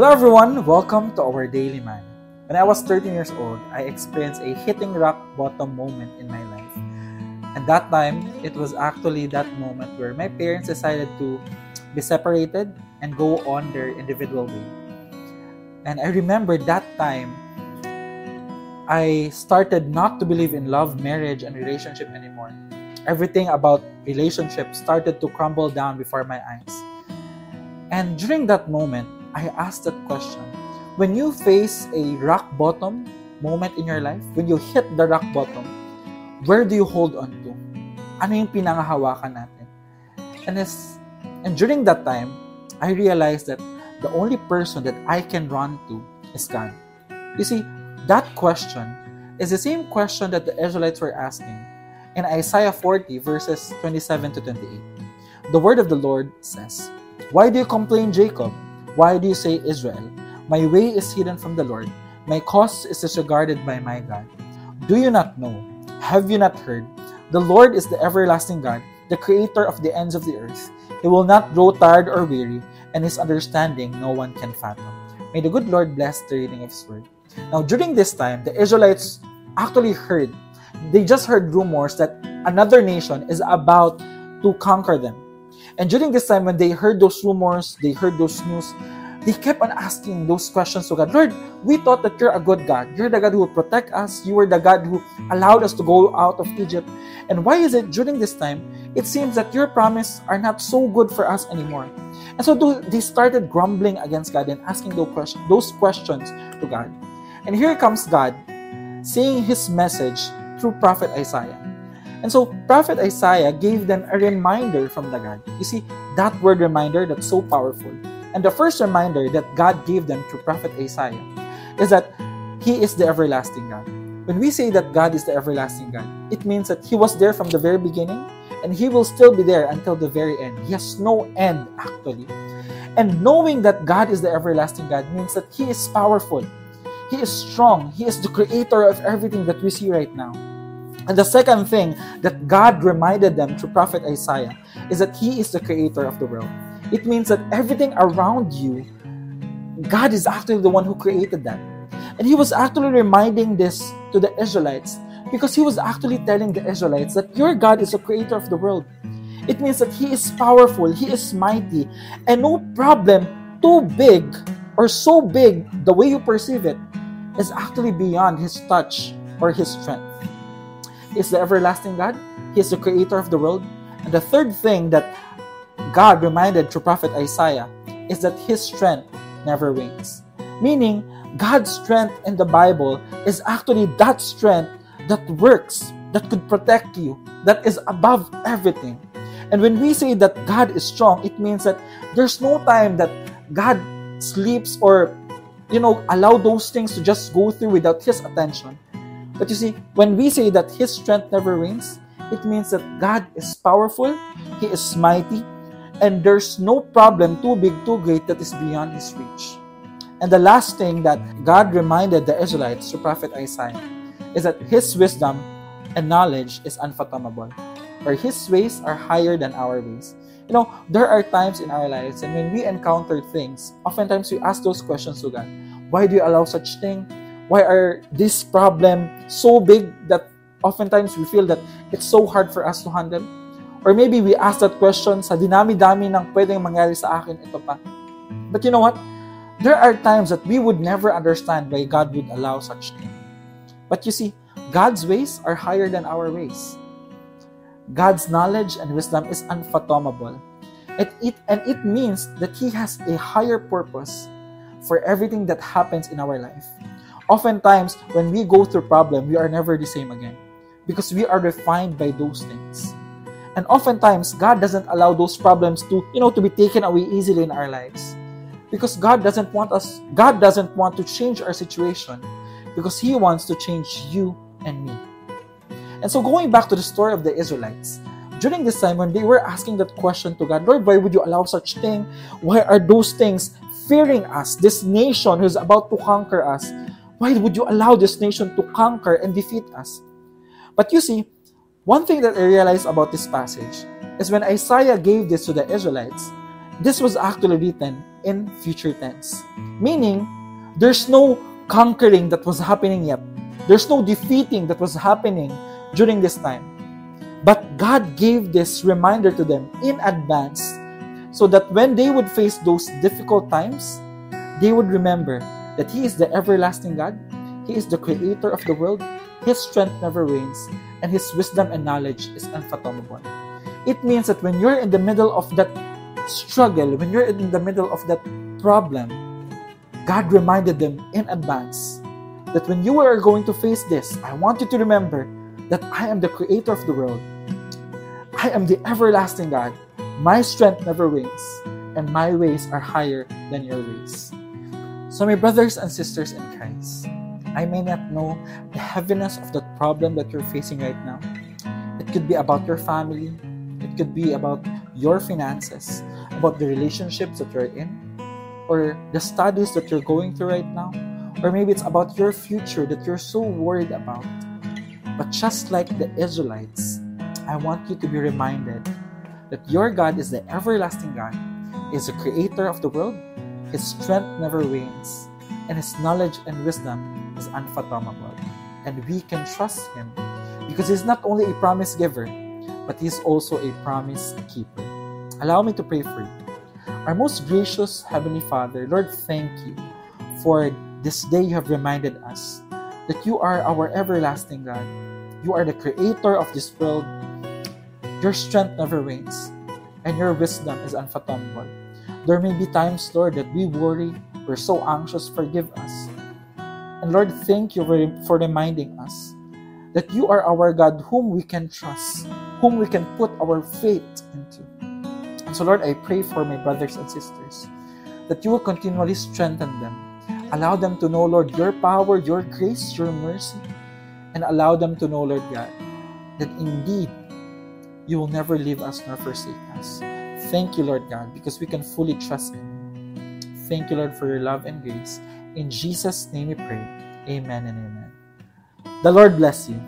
Hello everyone, welcome to our Daily Manna. When I was 13 years old, I experienced a hitting rock bottom moment in my life. And that time, it was actually that moment where my parents decided to be separated and go on their individual way. And I remember that time, I started not to believe in love, marriage, and relationship anymore. Everything about relationship started to crumble down before my eyes. And during that moment, I asked that question. When you face a rock bottom moment in your life, when you hit the rock bottom, where do you hold on to? Ano yung pinangahawakan natin? And, as, and during that time, I realized that the only person that I can run to is God. You see, that question is the same question that the Israelites were asking in Isaiah 40, verses 27 to 28. The word of the Lord says, Why do you complain, Jacob? Why do you say, Israel? My way is hidden from the Lord, my cause is disregarded by my God. Do you not know? Have you not heard? The Lord is the everlasting God, the creator of the ends of the earth. He will not grow tired or weary, and his understanding no one can fathom. May the good Lord bless the reading of his word. Now, during this time, the Israelites actually heard, they just heard rumors that another nation is about to conquer them. And during this time, when they heard those rumors, they heard those news, they kept on asking those questions to God. Lord, we thought that you're a good God. You're the God who will protect us. You were the God who allowed us to go out of Egypt. And why is it during this time, it seems that your promises are not so good for us anymore? And so they started grumbling against God and asking those questions, those questions to God. And here comes God saying his message through prophet Isaiah. And so prophet Isaiah gave them a reminder from the God. You see, that word reminder that's so powerful. And the first reminder that God gave them through prophet Isaiah is that he is the everlasting God. When we say that God is the everlasting God, it means that he was there from the very beginning and he will still be there until the very end. He has no end actually. And knowing that God is the everlasting God means that he is powerful. He is strong. He is the creator of everything that we see right now. And the second thing that God reminded them through prophet Isaiah is that He is the creator of the world. It means that everything around you, God is actually the one who created that. And He was actually reminding this to the Israelites because He was actually telling the Israelites that your God is the creator of the world. It means that He is powerful, He is mighty, and no problem too big or so big the way you perceive it is actually beyond His touch or His strength is the everlasting God. He is the creator of the world. And the third thing that God reminded through prophet Isaiah is that his strength never wanes. Meaning, God's strength in the Bible is actually that strength that works, that could protect you, that is above everything. And when we say that God is strong, it means that there's no time that God sleeps or you know allow those things to just go through without his attention but you see, when we say that His strength never wanes, it means that God is powerful, He is mighty, and there's no problem too big, too great that is beyond His reach. And the last thing that God reminded the Israelites through Prophet Isaiah is that His wisdom and knowledge is unfathomable, or His ways are higher than our ways. You know, there are times in our lives, and when we encounter things, oftentimes we ask those questions to God Why do you allow such thing? Why are this problem so big that oftentimes we feel that it's so hard for us to handle? Or maybe we ask that question sa dinami-dami ng pwedeng mangyari sa akin, ito pa. But you know what? There are times that we would never understand why God would allow such thing. But you see, God's ways are higher than our ways. God's knowledge and wisdom is unfathomable. And it, and it means that He has a higher purpose for everything that happens in our life. Oftentimes, when we go through problem, we are never the same again because we are refined by those things. And oftentimes, God doesn't allow those problems to, you know, to be taken away easily in our lives. Because God doesn't want us, God doesn't want to change our situation because He wants to change you and me. And so going back to the story of the Israelites, during this time when they were asking that question to God, Lord, why would you allow such thing? Why are those things fearing us? This nation who's about to conquer us, why would you allow this nation to conquer and defeat us? But you see, one thing that I realized about this passage is when Isaiah gave this to the Israelites, this was actually written in future tense. Meaning, there's no conquering that was happening yet. There's no defeating that was happening during this time. But God gave this reminder to them in advance so that when they would face those difficult times, they would remember that He is the everlasting God, He is the creator of the world, His strength never wanes, and His wisdom and knowledge is unfathomable. It means that when you're in the middle of that struggle, when you're in the middle of that problem, God reminded them in advance that when you are going to face this, I want you to remember that I am the creator of the world. I am the everlasting God. My strength never wanes, and my ways are higher than your ways. So, my brothers and sisters in Christ, I may not know the heaviness of that problem that you're facing right now. It could be about your family, it could be about your finances, about the relationships that you're in, or the studies that you're going through right now, or maybe it's about your future that you're so worried about. But just like the Israelites, I want you to be reminded that your God is the everlasting God, is the creator of the world, His strength never wanes, and His knowledge and wisdom is unfathomable. And we can trust Him because He's not only a promise giver, but He is also a promise keeper. Allow me to pray for you. Our most gracious Heavenly Father, Lord, thank you for this day you have reminded us that you are our everlasting God. You are the creator of this world. Your strength never wanes, and your wisdom is unfathomable. There may be times, Lord, that we worry, we're so anxious, forgive us. And Lord, thank you for reminding us that you are our God whom we can trust, whom we can put our faith into. And so, Lord, I pray for my brothers and sisters that you will continually strengthen them. Allow them to know, Lord, your power, your grace, your mercy, and allow them to know, Lord God, that indeed you will never leave us nor forsake us. Thank you, Lord God, because we can fully trust in you. Thank you, Lord, for your love and grace. In Jesus' name we pray. Amen and amen. The Lord bless you.